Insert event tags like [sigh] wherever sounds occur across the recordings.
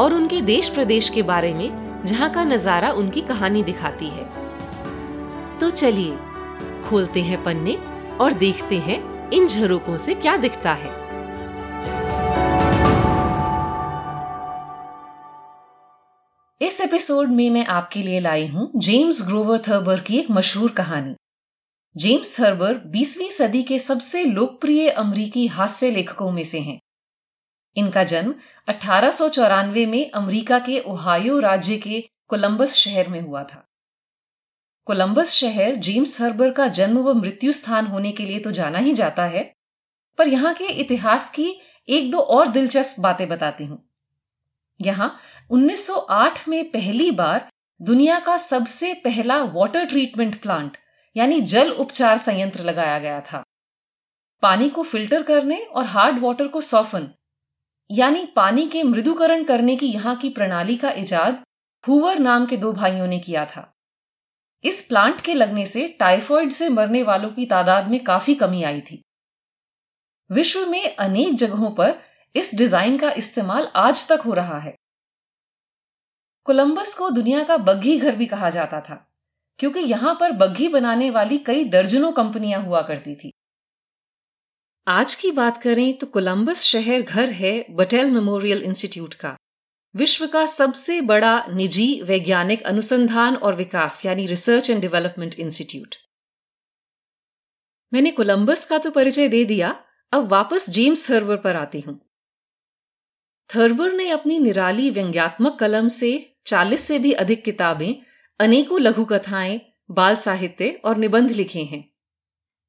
और उनके देश प्रदेश के बारे में, जहाँ का नज़ारा उनकी कहानी दिखाती है। तो चलिए, खोलते हैं पन्ने और देखते हैं इन झरोकों से क्या दिखता है। इस एपिसोड में मैं आपके लिए लाई हूँ जेम्स ग्रोवर थर्बर की एक मशहूर कहानी। जेम्स थर्बर 20वीं सदी के सबसे लोकप्रिय अमरीकी हास्य लेखकों में से हैं। इनका जन्म अठारह सौ चौरानवे में अमेरिका के ओहायो राज्य के कोलंबस शहर में हुआ था। कोलंबस शहर जेम्स हर्बर का जन्म व मृत्यु स्थान होने के लिए तो जाना ही जाता है, पर यहाँ के इतिहास की एक दो और दिलचस्प बातें बताती हूँ। यहाँ 1908 में पहली बार दुनिया का सबसे पहला वाटर ट्रीटमेंट प्लांट यानी जल उपचार संयंत्र लगाया गया था। पानी को फ़िल्टर करने और हार्ड वाटर को सॉफन यानी पानी के मृदुकरण करने की यहाँ की प्रणाली का इजाद हुवर नाम के दो भाइयों ने किया था। इस प्लांट के लगने से टाइफॉइड से मरने वालों की तादाद में काफ़ी कमी आई थी। विश्व में अनेक जगहों पर इस डिज़ाइन का इस्तेमाल आज तक हो रहा है। कोलंबस को दुनिया का बग्घी घर भी कहा जाता था, क्योंकि यहाँ पर बग्घी बनाने वाली कई दर्जनों कंपनियाँ हुआ करती थी। आज की बात करें तो कोलंबस शहर घर है बटेल मेमोरियल इंस्टीट्यूट का। विश्व का सबसे बड़ा निजी वैज्ञानिक अनुसंधान और विकास, यानी रिसर्च एंड डेवलपमेंट इंस्टीट्यूट। मैंने कोलंबस का तो परिचय दे दिया, अब वापस जेम्स थर्बर पर आती हूँ। थर्बर ने अपनी निराली व्यंग्यात्मक कलम से 40 से भी अधिक किताबें, अनेकों लघु कथाएँ, बाल साहित्य और निबंध लिखे हैं।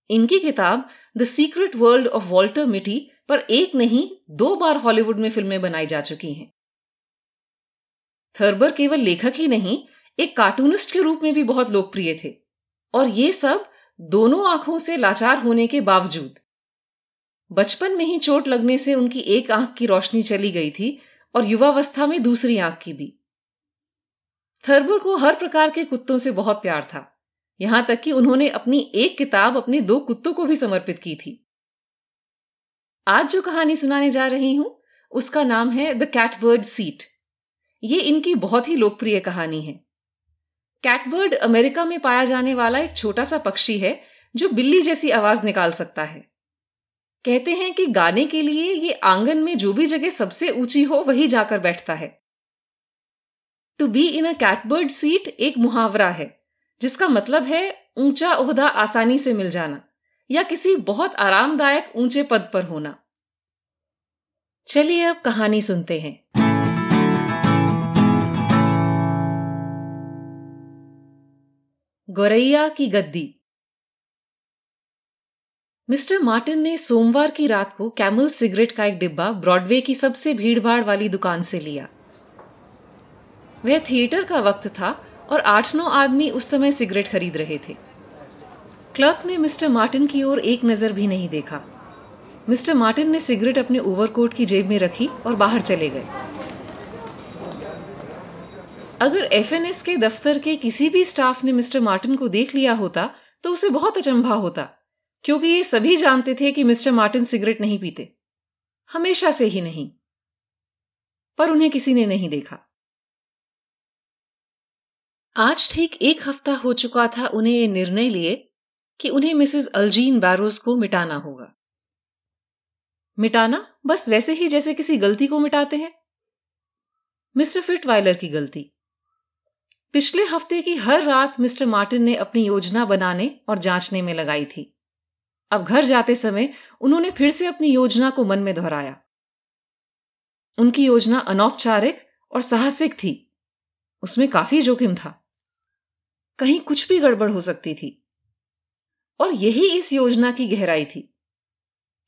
इनकी किताब the secret world of Walter Mitty पर एक नहीं, दो बार हॉलीवुड में फ़िल्में बनाई जा चुकी हैं। थर्बर केवल लेखक ही नहीं, एक कार्टूनिस्ट के रूप में भी बहुत लोकप्रिय थे। और ये सब दोनों आँखों से लाचार होने के बावजूद। बचपन में ही चोट लगने से उनकी एक आँख की रोशनी चली गई थी और युवावस्था में दूसरी आँख की भी। थर्बर को हर प्रकार के कुत्तों से बहुत प्यार था। यहाँ तक कि उन्होंने अपनी एक किताब अपने दो कुत्तों को भी समर्पित की थी। आज जो कहानी सुनाने जा रही हूँ, उसका नाम है द कैटबर्ड सीट ये इनकी बहुत ही लोकप्रिय कहानी है। कैटबर्ड अमेरिका में पाया जाने वाला एक छोटा सा पक्षी है, जो बिल्ली जैसी आवाज़ निकाल सकता है। कहते हैं कि गाने के लिए ये आँगन में जो भी जगह सबसे ऊँची हो, वही जाकर बैठता है। To be in a catbird seat एक मुहावरा है। जिसका मतलब है ऊँचा ओहदा आसानी से मिल जाना, या किसी बहुत आरामदायक ऊँचे पद पर होना। चलिए अब कहानी सुनते हैं। गोरैया की गद्दी। मिस्टर मार्टिन ने सोमवार की रात को कैमल सिगरेट का एक डिब्बा ब्रॉडवे की सबसे भीड़भाड़ वाली दुकान से लिया। वह थिएटर का वक्त था और आठ नौ आदमी उस समय सिगरेट खरीद रहे थे। क्लर्क ने मिस्टर मार्टिन की ओर एक नज़र भी नहीं देखा। मिस्टर मार्टिन ने सिगरेट अपने ओवरकोट की जेब में रखी और बाहर चले गए। अगर एफएनएस के दफ्तर के किसी भी स्टाफ ने मिस्टर मार्टिन को देख लिया होता तो उसे बहुत अचंभा होता, क्योंकि ये सभी जानते थे कि मिस्टर मार्टिन सिगरेट नहीं पीते। हमेशा से ही नहीं। पर उन्हें किसी ने नहीं देखा। आज ठीक एक हफ़्ता हो चुका था उन्हें यह निर्णय लिए कि उन्हें मिसेस अल्जीन बैरोज को मिटाना होगा। मिटाना? बस वैसे ही जैसे किसी गलती को मिटाते हैं। मिस्टर फिटवाइलर की गलती। पिछले हफ़्ते की हर रात मिस्टर मार्टिन ने अपनी योजना बनाने और जांचने में लगाई थी। अब घर जाते समय उन्होंने फिर से अपनी योजना को मन में दोहराया। उनकी योजना अनौपचारिक और साहसिक थी। उसमें काफ़ी जोखिम था। कहीं कुछ भी गड़बड़ हो सकती थी। और यही इस योजना की गहराई थी।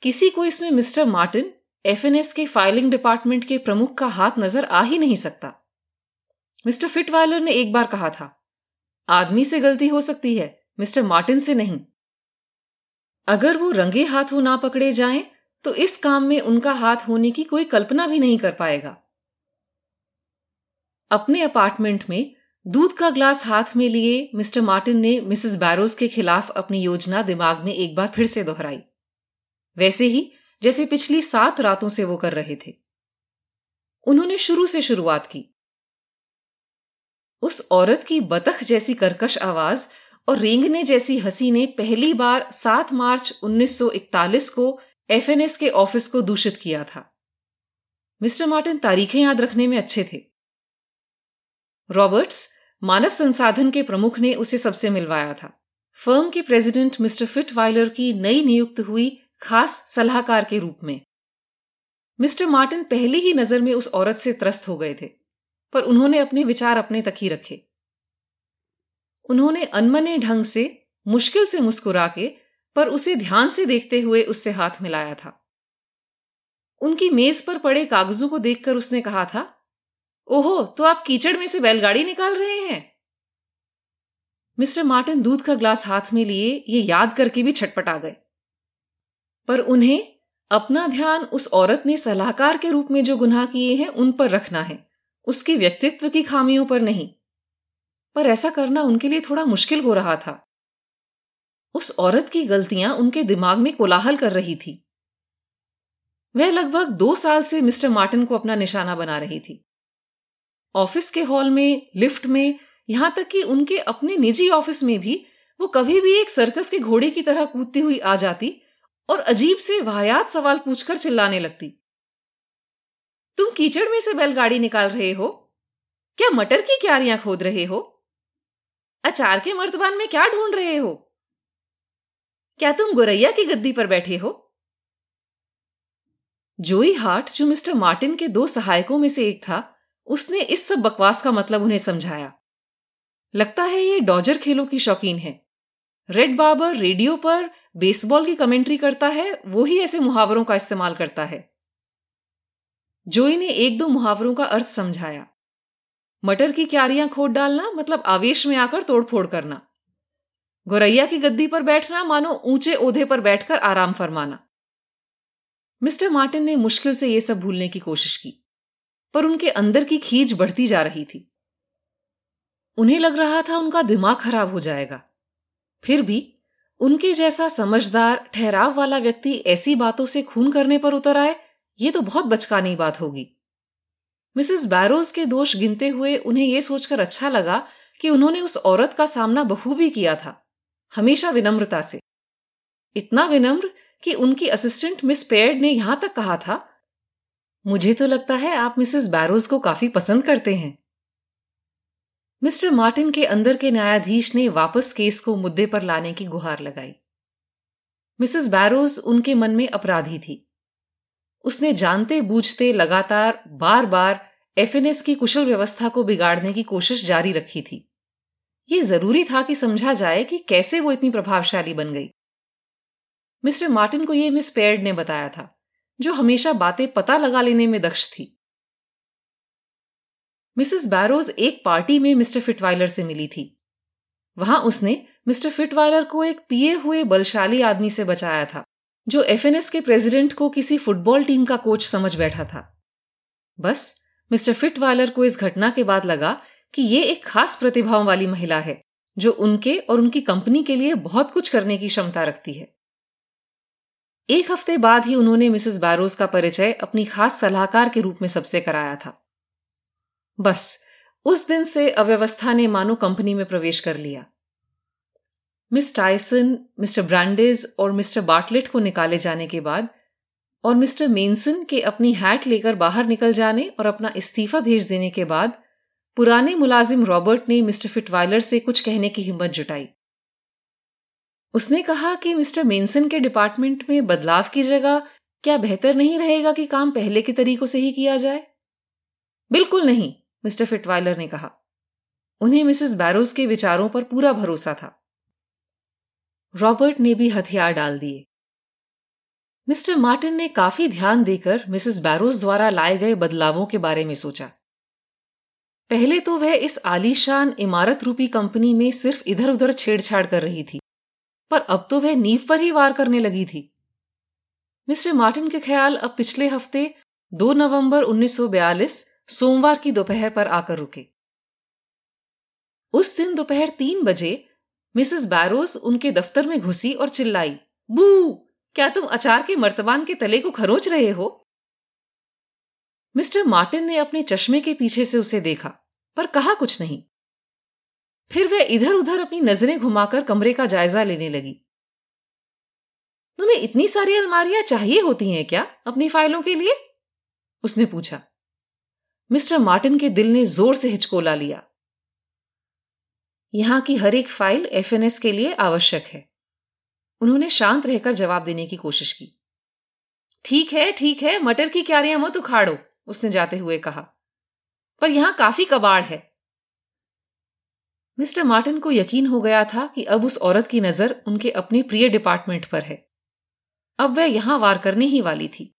किसी को इसमें मिस्टर मार्टिन एफएनएस के फाइलिंग डिपार्टमेंट के प्रमुख का हाथ नज़र आ ही नहीं सकता। मिस्टर फिटवाइलर ने एक बार कहा था, आदमी से गलती हो सकती है, मिस्टर मार्टिन से नहीं। अगर वो रंगे हाथों ना पकड़े जाएँ तो इस काम में उनका हाथ होने की कोई कल्पना भी नहीं कर पाएगा। अपने अपार्टमेंट में दूध का ग्लास हाथ में लिए मिस्टर मार्टिन ने मिसेस बैरोज के खिलाफ अपनी योजना दिमाग में एक बार फिर से दोहराई। वैसे ही, जैसे पिछली सात रातों से वो कर रहे थे। उन्होंने शुरू से शुरुआत की। उस औरत की बतख जैसी कर्कश आवाज़ और रेंगने जैसी हँसी ने पहली बार 7 मार्च 1941 को एफएनएस के ऑफ़िस को दूषित किया था। मिस्टर मार्टिन तारीखें याद रखने में अच्छे थे। रॉबर्ट्स मानव संसाधन के प्रमुख ने उसे सबसे मिलवाया था। फर्म के प्रेसिडेंट मिस्टर फिटवाइलर की नई नियुक्त हुई खास सलाहकार के रूप में। मिस्टर मार्टिन पहले ही नज़र में उस औरत से त्रस्त हो गए थे, पर उन्होंने अपने विचार अपने तक ही रखे। उन्होंने अनमने ढंग से, मुश्किल से मुस्कुरा के, पर उसे ध्यान से देखते हुए उससे हाथ मिलाया था। उनकी मेज पर पड़े कागजों को देखकर उसने कहा था ओहो तो आप कीचड़ में से बैलगाड़ी निकाल रहे हैं? मिस्टर मार्टिन दूध का ग्लास हाथ में लिए, ये याद करके भी छटपटा गए। पर उन्हें अपना ध्यान उस औरत ने सलाहकार के रूप में जो गुनाह किए हैं, उन पर रखना है। उसके व्यक्तित्व की खामियों पर नहीं। पर ऐसा करना उनके लिए थोड़ा मुश्किल हो रहा था। उस औरत की गलतियाँ उनके दिमाग में कोलाहल कर रही थी। वह लगभग दो साल से मिस्टर मार्टिन को अपना निशाना बना रही थी। ऑफ़िस के हॉल में, लिफ्ट में, यहाँ तक कि उनके अपने निजी ऑफ़िस में भी, वो कभी भी एक सर्कस के घोड़े की तरह कूदती हुई आ जाती और अजीब से वाहियात सवाल पूछकर चिल्लाने लगती। तुम कीचड़ में से बैलगाड़ी निकाल रहे हो? क्या मटर की क्यारियाँ खोद रहे हो? अचार के मर्तबान में क्या ढूंढ रहे हो? क्या तुम गोरैया की गद्दी पर बैठे हो? जोई हार्ट जो मिस्टर मार्टिन के दो सहायकों में से एक था उसने इस सब बकवास का मतलब उन्हें समझाया। लगता है ये डॉजर खेलों की शौकीन है। रेड बाबर रेडियो पर बेसबॉल की कमेंट्री करता है, वो ही ऐसे मुहावरों का इस्तेमाल करता है। जोई ने एक दो मुहावरों का अर्थ समझाया। मटर की क्यारियाँ खोद डालना मतलब आवेश में आकर तोड़फोड़ करना। गोरैया की गद्दी पर बैठना मानो ऊँचे ओधे पर बैठकर आराम फरमाना। मिस्टर मार्टिन ने मुश्किल से यह सब भूलने की कोशिश की। पर उनके अंदर की खींच बढ़ती जा रही थी। उन्हें लग रहा था उनका दिमाग खराब हो जाएगा। फिर भी उनके जैसा समझदार, ठहराव वाला व्यक्ति ऐसी बातों से खून करने पर उतर आए, ये तो बहुत बचकानी बात होगी। मिसेस बैरोज के दोष गिनते हुए उन्हें यह सोचकर अच्छा लगा कि उन्होंने उस औरत का सामना बखूबी किया था, हमेशा विनम्रता से। इतना विनम्र कि उनकी असिस्टेंट मिस पेयर्ड ने यहाँ तक कहा था मुझे तो लगता है आप मिसेस बैरोज को काफ़ी पसंद करते हैं। मिस्टर मार्टिन के अंदर के न्यायाधीश ने वापस केस को मुद्दे पर लाने की गुहार लगाई। मिसेस बैरोज उनके मन में अपराधी थी। उसने जानते बूझते लगातार बार बार एफएनएस की कुशल व्यवस्था को बिगाड़ने की कोशिश जारी रखी थी। यह ज़रूरी था कि समझा जाए कि कैसे वो इतनी प्रभावशाली बन गई। मिस्टर मार्टिन को यह मिस पेयर्ड ने बताया था। जो हमेशा बातें पता लगा लेने में दक्ष थी। मिसेस बैरोज एक पार्टी में मिस्टर फिटवाइलर से मिली थी। वहाँ उसने मिस्टर फिटवाइलर को एक पिए हुए बलशाली आदमी से बचाया था, जो एफएनएस के प्रेसिडेंट को किसी फुटबॉल टीम का कोच समझ बैठा था। बस, मिस्टर फिटवाइलर को इस घटना के बाद लगा कि ये एक खास प्रतिभाओं वाली महिला है, जो उनके और उनकी कंपनी के लिए बहुत कुछ करने की क्षमता रखती है। एक हफ़्ते बाद ही उन्होंने मिसेस बैरोज का परिचय अपनी खास सलाहकार के रूप में सबसे कराया था। बस, उस दिन से अव्यवस्था ने मानो कंपनी में प्रवेश कर लिया। मिस टाइसन, मिस्टर ब्रांडेज और मिस्टर बाटलेट को निकाले जाने के बाद और मिस्टर मेनसन के अपनी हैट लेकर बाहर निकल जाने और अपना इस्तीफा भेज देने के बाद पुराने मुलाजिम रॉबर्ट ने मिस्टर फिटवाइलर से कुछ कहने की हिम्मत जुटाई। उसने कहा कि मिस्टर मेनसन के डिपार्टमेंट में बदलाव की जगह क्या बेहतर नहीं रहेगा कि काम पहले के तरीकों से ही किया जाए? बिल्कुल नहीं, मिस्टर फिटवाइलर ने कहा। उन्हें मिसेस बैरोज के विचारों पर पूरा भरोसा था। रॉबर्ट ने भी हथियार डाल दिए। मिस्टर मार्टिन ने काफ़ी ध्यान देकर मिसेस बैरोज द्वारा लाए गए बदलावों के बारे में सोचा। पहले तो वह इस आलीशान इमारत रूपी कंपनी में सिर्फ़ इधर उधर छेड़छाड़ कर रही थी। पर अब तो वह नींव पर ही वार करने लगी थी। मिस्टर मार्टिन के ख्याल अब पिछले हफ़्ते 2 नवंबर 1942 सोमवार की दोपहर पर आकर रुके। उस दिन दोपहर तीन बजे, मिसेस बैरोस उनके दफ्तर में घुसी और चिल्लाई, बू, क्या तुम अचार के मर्तबान के तले को खरोच रहे हो? मिस्टर मार्टिन ने अपने चश्मे के पीछे से उसे देखा, पर कहा कुछ नहीं। फिर वह इधर उधर अपनी नज़रें घुमाकर कमरे का जायजा लेने लगी। तुम्हें इतनी सारी अलमारियाँ चाहिए होती हैं क्या अपनी फाइलों के लिए? उसने पूछा। मिस्टर मार्टिन के दिल ने ज़ोर से हिचकोला लिया। यहाँ की हर एक फ़ाइल एफएनएस के लिए आवश्यक है। उन्होंने शांत रहकर जवाब देने की कोशिश की। ठीक है ठीक है, मटर की क्यारियाँ मत उखाड़ो, उसने जाते हुए कहा। पर यहाँ काफ़ी कबाड़ है। मिस्टर मार्टिन को यकीन हो गया था कि अब उस औरत की नज़र उनके अपने प्रिय डिपार्टमेंट पर है। अब वह यहाँ वार करने ही वाली थी।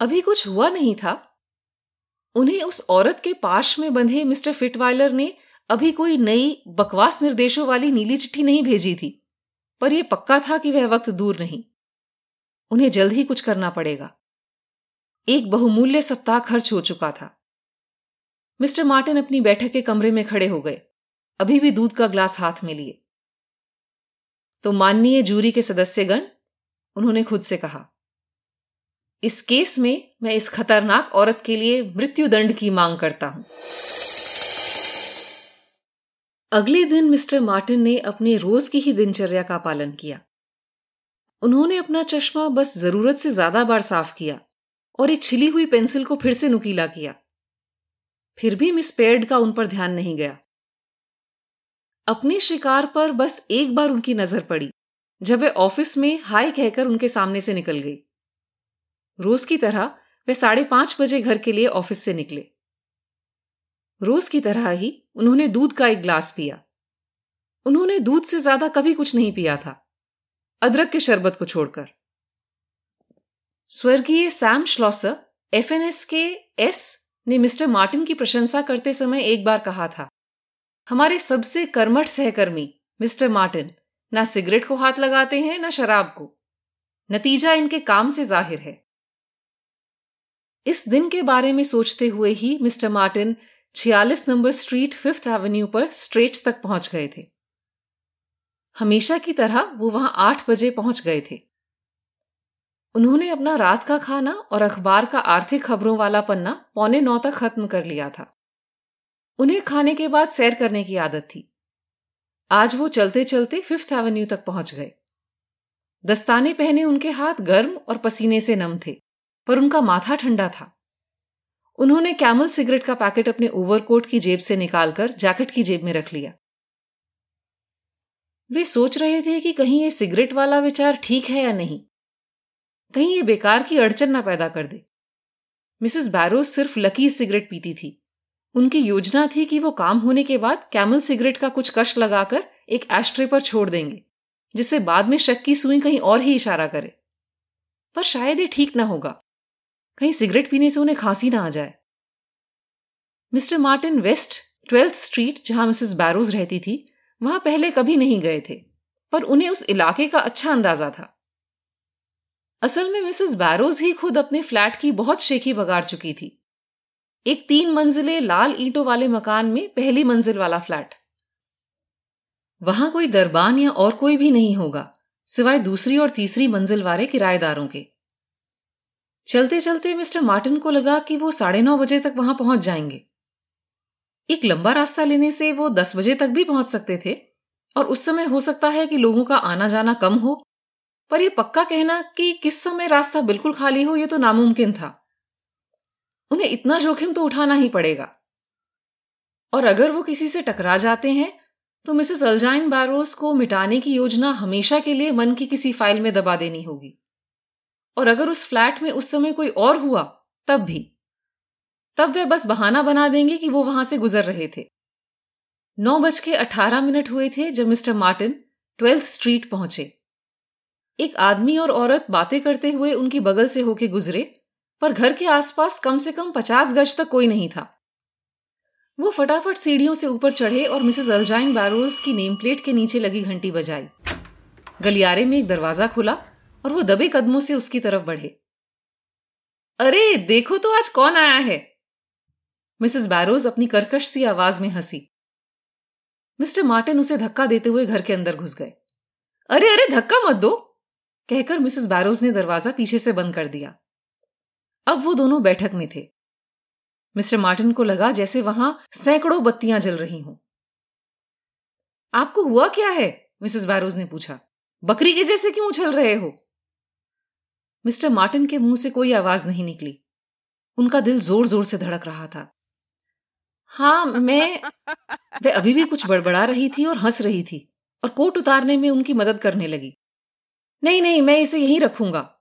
अभी कुछ हुआ नहीं था। उन्हें उस औरत के पाश में बंधे मिस्टर फिटवाइलर ने अभी कोई नई, बकवास निर्देशों वाली नीली चिट्ठी नहीं भेजी थी, पर यह पक्का था कि वह वक्त दूर नहीं। उन्हें जल्द ही कुछ करना पड़ेगा। एक बहुमूल्य सप्ताह खर्च हो चुका था। मिस्टर मार्टिन अपनी बैठक के कमरे में खड़े हो गए। अभी भी दूध का ग्लास हाथ में लिए। तो माननीय जूरी के सदस्यगण, उन्होंने खुद से कहा, इस केस में मैं इस खतरनाक औरत के लिए मृत्युदंड की मांग करता हूँ। अगले दिन मिस्टर मार्टिन ने अपने रोज की ही दिनचर्या का पालन किया। उन्होंने अपना चश्मा बस ज़रूरत से ज़्यादा बार साफ़ किया और एक छिली हुई पेंसिल को फिर से नुकीला किया। फिर भी मिस पेयर्ड का उन पर ध्यान नहीं गया। अपने शिकार पर बस एक बार उनकी नज़र पड़ी, जब वे ऑफ़िस में हाय कहकर उनके सामने से निकल गई। रोज की तरह वे साढ़े पाँच बजे घर के लिए ऑफ़िस से निकले। रोज की तरह ही उन्होंने दूध का एक ग्लास पिया। उन्होंने दूध से ज़्यादा कभी कुछ नहीं पिया था, अदरक के शरबत को छोड़कर। स्वर्गीय सैम श्लॉसर एफएनएस के एस ने मिस्टर मार्टिन की प्रशंसा करते समय एक बार कहा था, हमारे सबसे कर्मठ सहकर्मी, मिस्टर मार्टिन, ना सिगरेट को हाथ लगाते हैं, ना शराब को। नतीजा इनके काम से ज़ाहिर है। इस दिन के बारे में सोचते हुए ही मिस्टर मार्टिन छियालीस नंबर स्ट्रीट फिफ्थ एवेन्यू पर स्ट्रेट्स तक पहुँच गए थे। हमेशा की तरह वो वहाँ आठ बजे पहुँच गए थे। उन्होंने अपना रात का खाना और अखबार का आर्थिक खबरों वाला पन्ना पौने नौ तक खत्म कर लिया था। उन्हें खाने के बाद सैर करने की आदत थी। आज वो चलते चलते फिफ्थ एवेन्यू तक पहुँच गए। दस्ताने पहने उनके हाथ गर्म और पसीने से नम थे, पर उनका माथा ठंडा था। उन्होंने कैमल सिगरेट का पैकेट अपने ओवरकोट की जेब से निकालकर जैकेट की जेब में रख लिया। वे सोच रहे थे कि कहीं ये सिगरेट वाला विचार ठीक है या नहीं। कहीं ये बेकार की अड़चन ना पैदा कर दे। मिसेस बैरोज सिर्फ़ लकी सिगरेट पीती थी। उनकी योजना थी कि वो काम होने के बाद कैमल सिगरेट का कुछ कश लगाकर एक एस्ट्रे पर छोड़ देंगे, जिससे बाद में शक की सुई कहीं और ही इशारा करे। पर शायद ये ठीक ना होगा। कहीं सिगरेट पीने से उन्हें खांसी ना आ जाए। Mr Martin West, Twelfth Street, जहाँ मिसेस बैरोज रहती थी, वहाँ पहले कभी नहीं गए थे, पर उन्हें उस इलाके का अच्छा अंदाज़ा था। असल में मिसेस बैरोज ही खुद अपने फ्लैट की बहुत शेखी बगाड़ चुकी थी। एक तीन मंजिले लाल ईंटों वाले मकान में पहली मंजिल वाला फ्लैट। वहाँ कोई दरबान या और कोई भी नहीं होगा, सिवाय दूसरी और तीसरी मंजिल वाले किराएदारों के। चलते चलते मिस्टर मार्टिन को लगा कि वो साढ़े नौ बजे तक वहाँ पहुँच जाएँगे। एक लंबा रास्ता लेने से वो दस बजे तक भी पहुँच सकते थे, और उस समय हो सकता है कि लोगों का आना जाना कम हो पर यह पक्का कहना कि किस समय रास्ता बिल्कुल खाली हो यह तो नामुमकिन था। उन्हें इतना जोखिम तो उठाना ही पड़ेगा। और अगर वो किसी से टकरा जाते हैं तो मिसेस अल्जाइन बैरोस को मिटाने की योजना हमेशा के लिए मन की किसी फ़ाइल में दबा देनी होगी। और अगर उस फ्लैट में उस समय कोई और हुआ, तब भी। तब वे बस बहाना बना देंगे कि वो वहाँ से गुजर रहे थे। नौ बज के अठारह मिनट हुए थे जब मिस्टर मार्टिन ट्वेल्थ स्ट्रीट पहुँचे। एक आदमी और औरत बातें करते हुए उनकी बगल से होके गुजरे, पर घर के आसपास कम से कम पचास गज तक कोई नहीं था। वो फटाफट सीढ़ियों से ऊपर चढ़े और मिसेस अल्जाइन बैरोज की नेम प्लेट के नीचे लगी घंटी बजाई। गलियारे में एक दरवाज़ा खुला और वो दबे कदमों से उसकी तरफ़ बढ़े। अरे, देखो तो आज कौन आया है? मिसेस बैरोज अपनी कर्कश सी आवाज़ में हँसी। मिस्टर मार्टिन उसे धक्का देते हुए घर के अंदर घुस गए। अरे अरे, धक्का मत दो। कहकर मिसेस बैरोज ने दरवाज़ा पीछे से बंद कर दिया। अब वो दोनों बैठक में थे। मिस्टर मार्टिन को लगा जैसे वहाँ सैकड़ों बत्तियाँ जल रही हों। आपको हुआ क्या है? मिसेस बैरोज ने पूछा। बकरी के जैसे क्यों उछल रहे हो? मिस्टर मार्टिन के मुँह से कोई आवाज़ नहीं निकली। उनका दिल ज़ोर ज़ोर से धड़क रहा था। हाँ मैं [laughs] वे अभी भी कुछ बड़बड़ा रही थी और हंस रही थी और कोट उतारने में उनकी मदद करने लगी। नहीं नहीं, मैं इसे यहीं रखूँगा।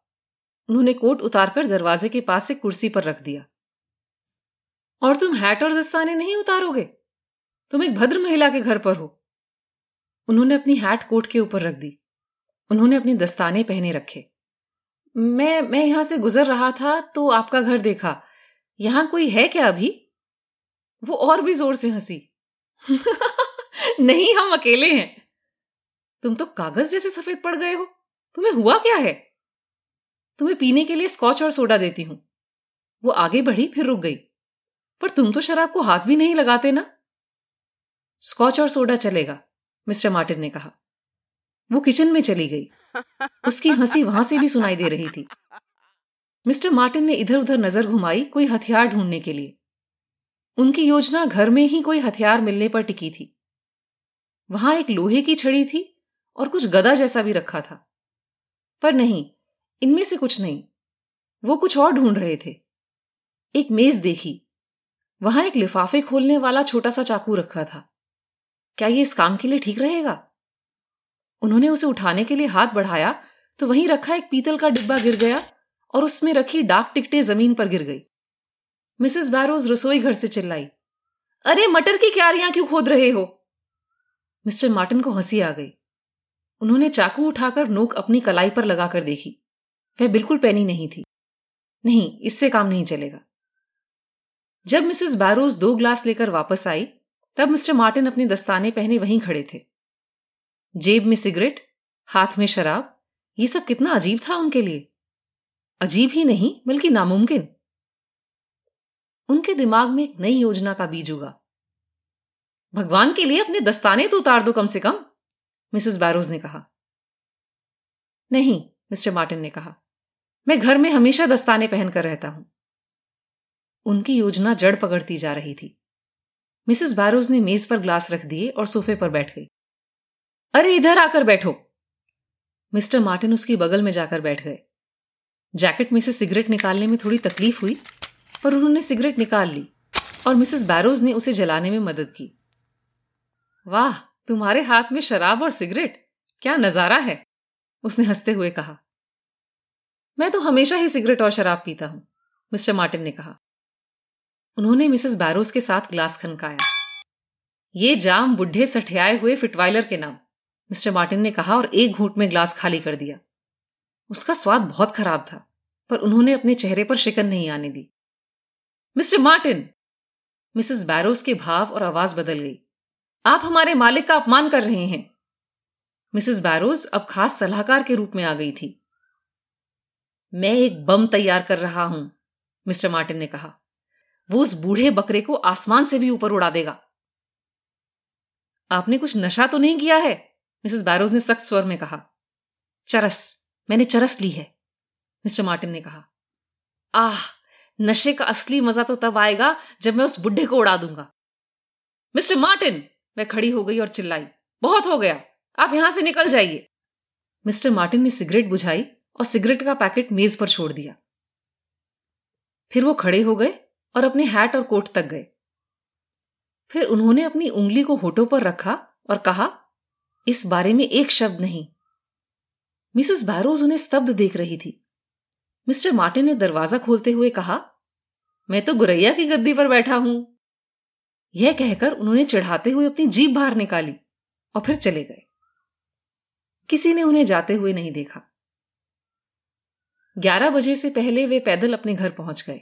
उन्होंने कोट उतारकर दरवाजे के पास एक कुर्सी पर रख दिया। और तुम हैट और दस्ताने नहीं उतारोगे? तुम एक भद्र महिला के घर पर हो। उन्होंने अपनी हैट कोट के ऊपर रख दी। उन्होंने अपने दस्ताने पहने रखे। मैं मैं यहाँ से गुजर रहा था तो आपका घर देखा। यहाँ कोई है क्या अभी? वो और भी ज़ोर से हँसी। [laughs] नहीं, हम अकेले हैं। तुम तो कागज़ जैसे सफ़ेद पड़ गए हो। तुम्हें हुआ क्या है? तुम्हें पीने के लिए स्कॉच और सोडा देती हूँ। वो आगे बढ़ी, फिर रुक गई। पर तुम तो शराब को हाथ भी नहीं लगाते ना? स्कॉच और सोडा चलेगा, मिस्टर मार्टिन ने कहा। वो किचन में चली गई। उसकी हँसी वहाँ से भी सुनाई दे रही थी। मिस्टर मार्टिन ने इधर उधर नज़र घुमाई कोई हथियार ढूँढने के लिए। उनकी योजना घर में ही कोई हथियार मिलने पर टिकी थी। वहाँ एक लोहे की छड़ी थी और कुछ गदा जैसा भी रखा था। पर नहीं, इनमें से कुछ नहीं। वो कुछ और ढूंढ रहे थे। एक मेज देखी। वहाँ एक लिफाफे खोलने वाला छोटा सा चाकू रखा था। क्या ये इस काम के लिए ठीक रहेगा? उन्होंने उसे उठाने के लिए हाथ बढ़ाया तो वहीं रखा एक पीतल का डिब्बा गिर गया और उसमें रखी डाक टिकटें ज़मीन पर गिर गई। मिसेस बैरोज रसोई घर से चिल्लाई, अरे, मटर की क्यारियाँ क्यों खोद रहे हो? मिस्टर मार्टिन को हँसी आ गई। उन्होंने चाकू उठाकर नोक अपनी कलाई पर लगाकर देखी। वह बिल्कुल पैनी नहीं थी। नहीं, इससे काम नहीं चलेगा। जब मिसेस बैरोज दो ग्लास लेकर वापस आई, तब मिस्टर मार्टिन अपने दस्ताने पहने वहीं खड़े थे। जेब में सिगरेट, हाथ में शराब, ये सब कितना अजीब था उनके लिए। अजीब ही नहीं, बल्कि नामुमकिन। उनके दिमाग में एक नई योजना का बीज उगा। भगवान के लिए अपने दस्ताने तो उतार दो कम से कम। मिसेस बैरोज ने कहा। नहीं, मिस्टर मार्टिन ने कहा। मैं घर में हमेशा दस्ताने पहनकर रहता हूँ। उनकी योजना जड़ पकड़ती जा रही थी। मिसेस बैरोज ने मेज पर ग्लास रख दिए और सोफे पर बैठ गई। अरे, इधर आकर बैठो। मिस्टर मार्टिन उसकी बगल में जाकर बैठ गए। जैकेट में से सिगरेट निकालने में थोड़ी तकलीफ़ हुई पर उन्होंने सिगरेट निकाल ली और मिसेस बैरोज ने उसे जलाने में मदद की। वाह! तुम्हारे हाथ में शराब और सिगरेट? क्या नज़ारा है? उसने हँसते हुए कहा। मैं तो हमेशा ही सिगरेट और शराब पीता हूँ, मिस्टर मार्टिन ने कहा। उन्होंने मिसेस बैरोस के साथ ग्लास खनकाया। ये जाम बुढ़े सठियाए हुए फिटवाइलर के नाम, मिस्टर मार्टिन ने कहा और एक घूंट में ग्लास खाली कर दिया। उसका स्वाद बहुत खराब था, पर उन्होंने अपने चेहरे पर शिकन नहीं आने दी। Mr Martin! मिसेस बैरोस के भाव और आवाज़ बदल गई। आप हमारे मालिक का अपमान कर रहे हैं। मिसेस बैरोज अब खास सलाहकार के रूप में आ गई थी। मैं एक बम तैयार कर रहा हूँ, मिस्टर मार्टिन ने कहा। वो उस बूढ़े बकरे को आसमान से भी ऊपर उड़ा देगा। आपने कुछ नशा तो नहीं किया है? मिसेस बैरोज ने सख्त स्वर में कहा। चरस, मैंने चरस ली है, मिस्टर मार्टिन ने कहा। आह, नशे का असली मज़ा तो तब आएगा जब मैं उस बुढ़े को उड़ा दूँगा। Mr Martin! मैं खड़ी हो गई और चिल्लाई, बहुत हो गया, आप यहाँ से निकल जाइए. मिस्टर मार्टिन ने सिगरेट बुझाई और सिगरेट का पैकेट मेज पर छोड़ दिया। फिर वो खड़े हो गए और अपने हैट और कोट तक गए। फिर उन्होंने अपनी उंगली को होठों पर रखा और कहा, इस बारे में एक शब्द नहीं। मिसेस बैरोज उन्हें स्तब्ध देख रही थी। मिस्टर मार्टिन ने दरवाज़ा खोलते हुए कहा, मैं तो गुरैया की गद्दी पर बैठा हूँ। यह कहकर उन्होंने चढ़ाते हुए अपनी जीप बाहर निकाली और फिर चले गए। किसी ने उन्हें जाते हुए नहीं देखा। ग्यारह बजे से पहले वे पैदल अपने घर पहुँच गए।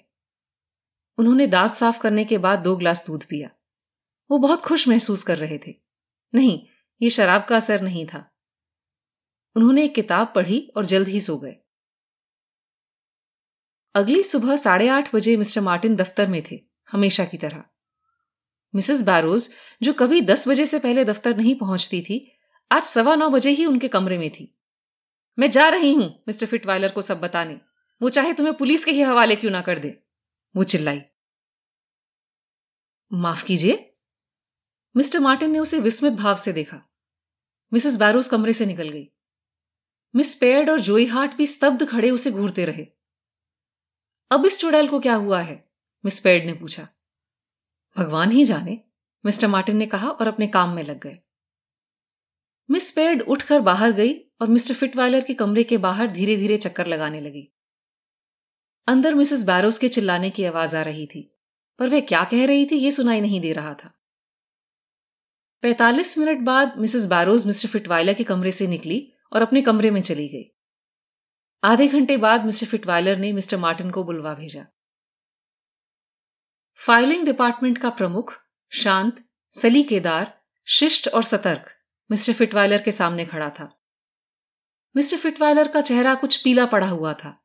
उन्होंने दांत साफ़ करने के बाद दो ग्लास दूध पिया। वो बहुत खुश महसूस कर रहे थे। नहीं, ये शराब का असर नहीं था। उन्होंने एक किताब पढ़ी और जल्द ही सो गए। अगली सुबह साढ़े आठ बजे मिस्टर मार्टिन दफ्तर में थे, हमेशा की तरह। मिसेस बैरोज, जो कभी दस बजे से पहले दफ्तर नहीं पहुँचती थी, आज सवा नौ बजे ही उनके कमरे में थी। मैं जा रही हूँ, मिस्टर फिटवाइलर को सब बताने। वो चाहे तुम्हें पुलिस के ही हवाले क्यों ना कर दे। वो चिल्लाई। माफ़ कीजिए? मिस्टर मार्टिन ने उसे विस्मित भाव से देखा। मिसेस बैरोज कमरे से निकल गई। मिस पेड और जोई हार्ट भी स्तब्ध खड़े उसे घूरते रहे। अब इस चुड़ैल को क्या हुआ है? मिस पेड ने पूछा। भगवान ही जाने, मिस्टर मार्टिन ने कहा और अपने काम में लग गए। मिस पेड उठकर बाहर गई और मिस्टर फिटवाइलर के कमरे के बाहर धीरे धीरे चक्कर लगाने लगी। अंदर मिसेस बैरोस के चिल्लाने की आवाज़ आ रही थी, पर वह क्या कह रही थी यह सुनाई नहीं दे रहा था। पैतालीस मिनट बाद मिसेस बैरोज मिस्टर फिटवाइलर के कमरे से निकली और अपने कमरे में चली गई। आधे घंटे बाद मिस्टर फिटवाइलर ने मिस्टर मार्टिन को बुलवा भेजा। फाइलिंग डिपार्टमेंट का प्रमुख, शांत, सलीकेदार, शिष्ट और सतर्क, मिस्टर फिटवाइलर के सामने खड़ा था। मिस्टर फिटवाइलर का चेहरा कुछ पीला पड़ा हुआ था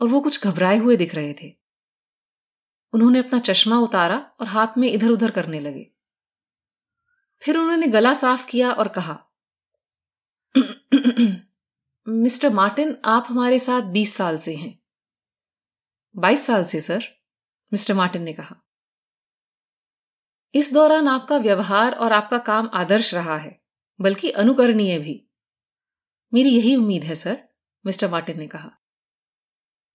और वो कुछ घबराए हुए दिख रहे थे। उन्होंने अपना चश्मा उतारा और हाथ में इधर उधर करने लगे। फिर उन्होंने गला साफ़ किया और कहा, मिस्टर मार्टिन, आप हमारे साथ बीस साल से हैं। बाईस साल से, सर, मिस्टर मार्टिन ने कहा। इस दौरान आपका व्यवहार और आपका काम आदर्श रहा है, बल्कि अनुकरणीय भी। मेरी यही उम्मीद है, सर, मिस्टर मार्टिन ने कहा।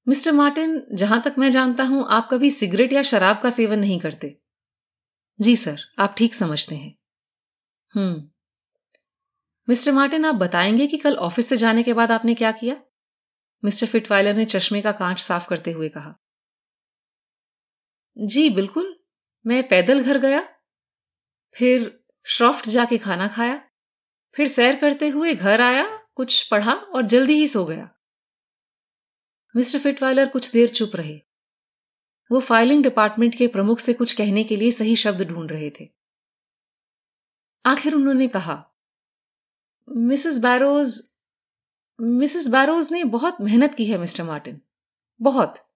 मिस्टर मार्टिन, जहाँ तक मैं जानता हूँ, आप कभी सिगरेट या शराब का सेवन नहीं करते। जी, सर, आप ठीक समझते हैं। हम्म। मिस्टर मार्टिन, आप बताएँगे कि कल ऑफ़िस से जाने के बाद आपने क्या किया? मिस्टर फिटवाइलर ने चश्मे का कांच साफ़ करते हुए कहा। जी, बिल्कुल। मैं पैदल घर गया, फिर श्रॉफ्ट जाके खाना खाया, फिर सैर करते हुए घर आया, कुछ पढ़ा और जल्दी ही सो गया। मिस्टर फिटवाइलर कुछ देर चुप रहे। वो फाइलिंग डिपार्टमेंट के प्रमुख से कुछ कहने के लिए सही शब्द ढूंढ रहे थे। आखिर उन्होंने कहा, मिसेस बैरोज मिसेस बैरोज ने बहुत मेहनत की है, मिस्टर मार्टिन, बहुत।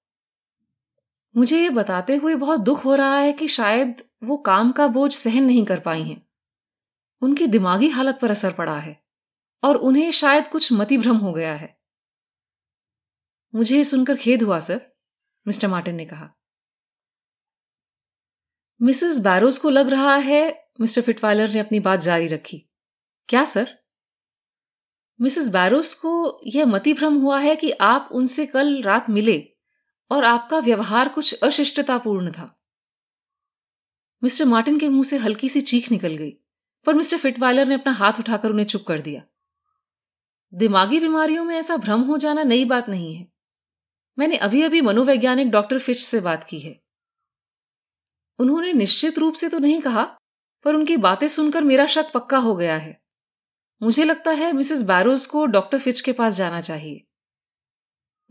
मुझे ये बताते हुए बहुत दुख हो रहा है कि शायद वो काम का बोझ सहन नहीं कर पाई हैं। उनकी दिमागी हालत पर असर पड़ा है और उन्हें शायद कुछ मति भ्रम हो गया है। मुझे सुनकर खेद हुआ, सर, मिस्टर मार्टिन ने कहा। मिसेस बैरोज को लग रहा है मिस्टर फिटवाइलर ने अपनी बात जारी रखी। क्या, सर? मिसेस बैरोस को यह मति भ्रम हुआ है कि आप उनसे कल रात मिले और आपका व्यवहार कुछ अशिष्टतापूर्ण था। मिस्टर मार्टिन के मुँह से हल्की सी चीख निकल गई, पर मिस्टर फिटवाइलर ने अपना हाथ उठाकर उन्हें चुप कर दिया। दिमागी बीमारियों में ऐसा भ्रम हो जाना नई बात नहीं है। मैंने अभी अभी मनोवैज्ञानिक डॉक्टर फिच से बात की है। उन्होंने निश्चित रूप से तो नहीं कहा, पर उनकी बातें सुनकर मेरा शक पक्का हो गया है। मुझे लगता है मिसेस बैरोज को डॉक्टर फिच के पास जाना चाहिए।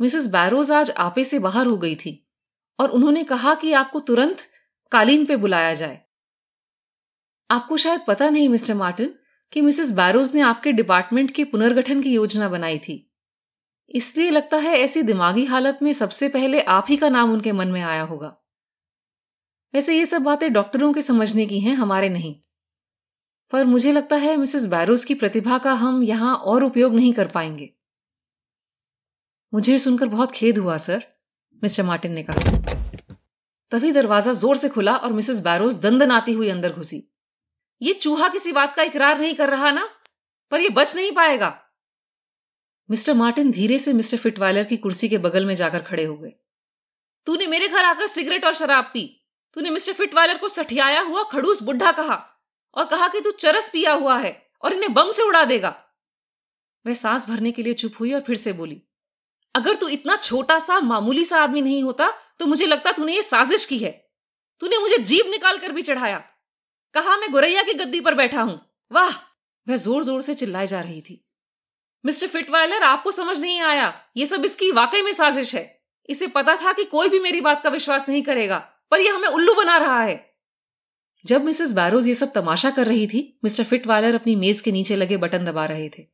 मिसेस बैरोज आज आपे से बाहर हो गई थी और उन्होंने कहा कि आपको तुरंत कालीन पे बुलाया जाए। आपको शायद पता नहीं, मिस्टर मार्टिन, कि मिसेस बैरोज ने आपके डिपार्टमेंट के पुनर्गठन की योजना बनाई थी। इसलिए लगता है ऐसी दिमागी हालत में सबसे पहले आप ही का नाम उनके मन में आया होगा। वैसे ये सब बातें डॉक्टरों के समझने की हैं, हमारे नहीं। पर मुझे लगता है मिसेस बैरोज की प्रतिभा का हम यहाँ और उपयोग नहीं कर पाएँगे। मुझे सुनकर बहुत खेद हुआ, सर, मिस्टर मार्टिन ने कहा। तभी दरवाज़ा ज़ोर से खुला और मिसेस बैरोज दंदन आती हुई अंदर घुसी। ये चूहा किसी बात का इकरार नहीं कर रहा ना? पर ये बच नहीं पाएगा। मिस्टर मार्टिन धीरे से मिस्टर फिटवाइलर की कुर्सी के बगल में जाकर खड़े हो गए। तूने मेरे घर आकर सिगरेट और शराब पी। तूने मिस्टर फिटवाइलर को सठियाया हुआ, खड़ूस बुढ़ा कहा और कहा कि तू चरस पिया हुआ है और इन्हें बम से उड़ा देगा। वह सांस भरने के लिए चुप हुई और फिर से बोली अगर तू इतना छोटा सा मामूली सा आदमी नहीं होता तो मुझे लगता तूने ये साजिश की है। तूने मुझे जीव निकाल कर भी चढ़ाया। कहा मैं गुरैया की गद्दी पर बैठा हूँ। वाह! वह ज़ोर ज़ोर से चिल्लाई जा रही थी। मिस्टर फिटवाइलर आपको समझ नहीं आया। ये सब इसकी वाकई में साजिश है। इसे पता था कि कोई भी मेरी बात का विश्वास नहीं करेगा, पर यह हमें उल्लू बना रहा है। जब मिसेस बैरोज ये सब तमाशा कर रही थी, मिस्टर फिटवालर अपनी मेज के नीचे लगे बटन दबा रहे थे।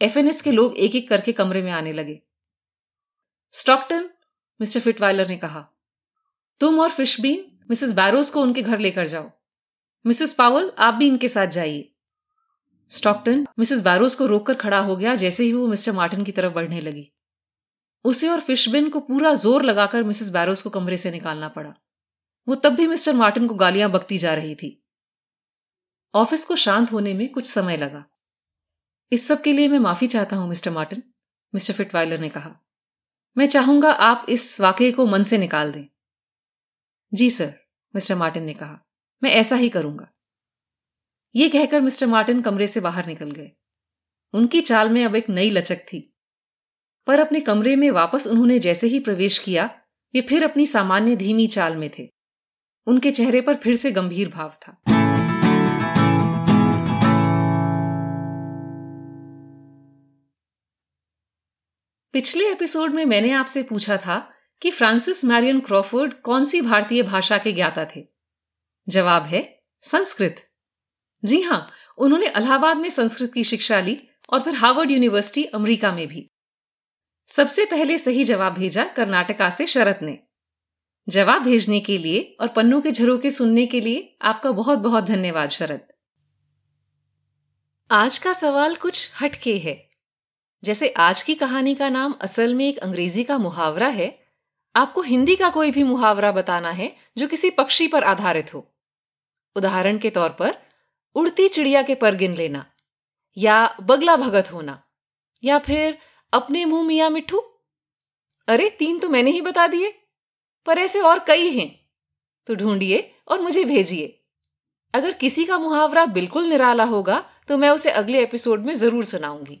एफएनएस के लोग एक एक करके कमरे में आने लगे। स्टॉकटन, मिस्टर फिटवाइलर ने कहा, तुम और फिशबीन, मिसेस बैरोज को उनके घर लेकर जाओ। मिसेस पावल, आप भी इनके साथ जाइए स्टॉकटन, मिसेस बैरोज को रोककर खड़ा हो गया, जैसे ही वो मिस्टर मार्टिन की तरफ़ बढ़ने लगी। उसे और फिशबिन को पूरा ज़ोर लगाकर मिसेस बैरोज को कमरे से निकालना पड़ा। वो तब भी मिस्टर मार्टिन को गालियाँ बकती जा रही थी। ऑफ़िस को शांत होने में कुछ समय लगा। इस सब के लिए मैं माफ़ी चाहता हूँ, मिस्टर मार्टिन, मिस्टर फिटवाइलर ने कहा। मैं चाहूँगा आप इस वाकये को मन से निकाल दें। जी सर, मिस्टर मार्टिन ने कहा। मैं ऐसा ही करूँगा। ये कहकर मिस्टर मार्टिन कमरे से बाहर निकल गए। उनकी चाल में अब एक नई लचक थी। पर अपने कमरे में वापस उन्होंने जैसे ही प्रवेश किया, वे फिर अपनी सामान्य धीमी चाल में थे। उनके चेहरे पर फिर से गंभीर भाव था। पिछले एपिसोड में मैंने आपसे पूछा था कि फ्रांसिस मैरियन क्रॉफोर्ड कौन सी भारतीय भाषा के ज्ञाता थे। जवाब है, संस्कृत। जी हाँ, उन्होंने इलाहाबाद में संस्कृत की शिक्षा ली और फिर हार्वर्ड यूनिवर्सिटी अमेरिका में भी। सबसे पहले सही जवाब भेजा कर्नाटका से शरत ने। जवाब भेजने के लिए और पन्नों के झरोके सुनने के लिए आपका बहुत बहुत धन्यवाद शरद आज का सवाल कुछ हटके है। जैसे आज की कहानी का नाम असल में एक अंग्रेज़ी का मुहावरा है, आपको हिंदी का कोई भी मुहावरा बताना है जो किसी पक्षी पर आधारित हो। उदाहरण के तौर पर, उड़ती चिड़िया के पर गिन लेना, या बगला भगत होना, या फिर अपने मुँह मिया मिठू। अरे, तीन तो मैंने ही बता दिए, पर ऐसे और कई हैं तो ढूंढिए और मुझे भेजिए। अगर किसी का मुहावरा बिल्कुल निराला होगा तो मैं उसे अगले एपिसोड में ज़रूर सुनाऊँगी।